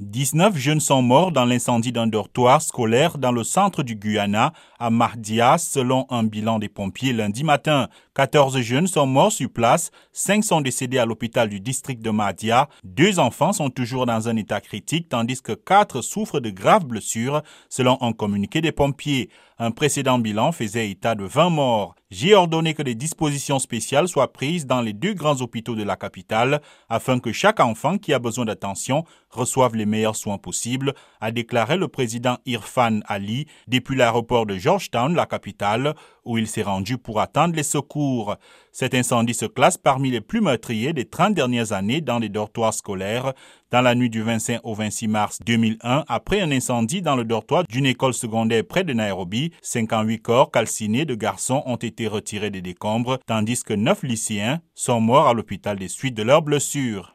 19 jeunes sont morts dans l'incendie d'un dortoir scolaire dans le centre du Guyana, à Mardia, selon un bilan des pompiers lundi matin. 14 jeunes sont morts sur place, 5 sont décédés à l'hôpital du district de Mardia, deux enfants sont toujours dans un état critique, tandis que 4 souffrent de graves blessures, selon un communiqué des pompiers. Un précédent bilan faisait état de 20 morts. J'ai ordonné que des dispositions spéciales soient prises dans les deux grands hôpitaux de la capitale afin que chaque enfant qui a besoin d'attention reçoive les meilleurs soins possibles, a déclaré le président Irfan Ali depuis l'aéroport de Georgetown, la capitale, où il s'est rendu pour attendre les secours. Cet incendie se classe parmi les plus meurtriers des 30 dernières années dans les dortoirs scolaires. Dans la nuit du 25 au 26 mars 2001, après un incendie dans le dortoir d'une école secondaire près de Nairobi, 58 corps calcinés de garçons ont été retirés des décombres, tandis que 9 lycéens sont morts à l'hôpital des suites de leurs blessures.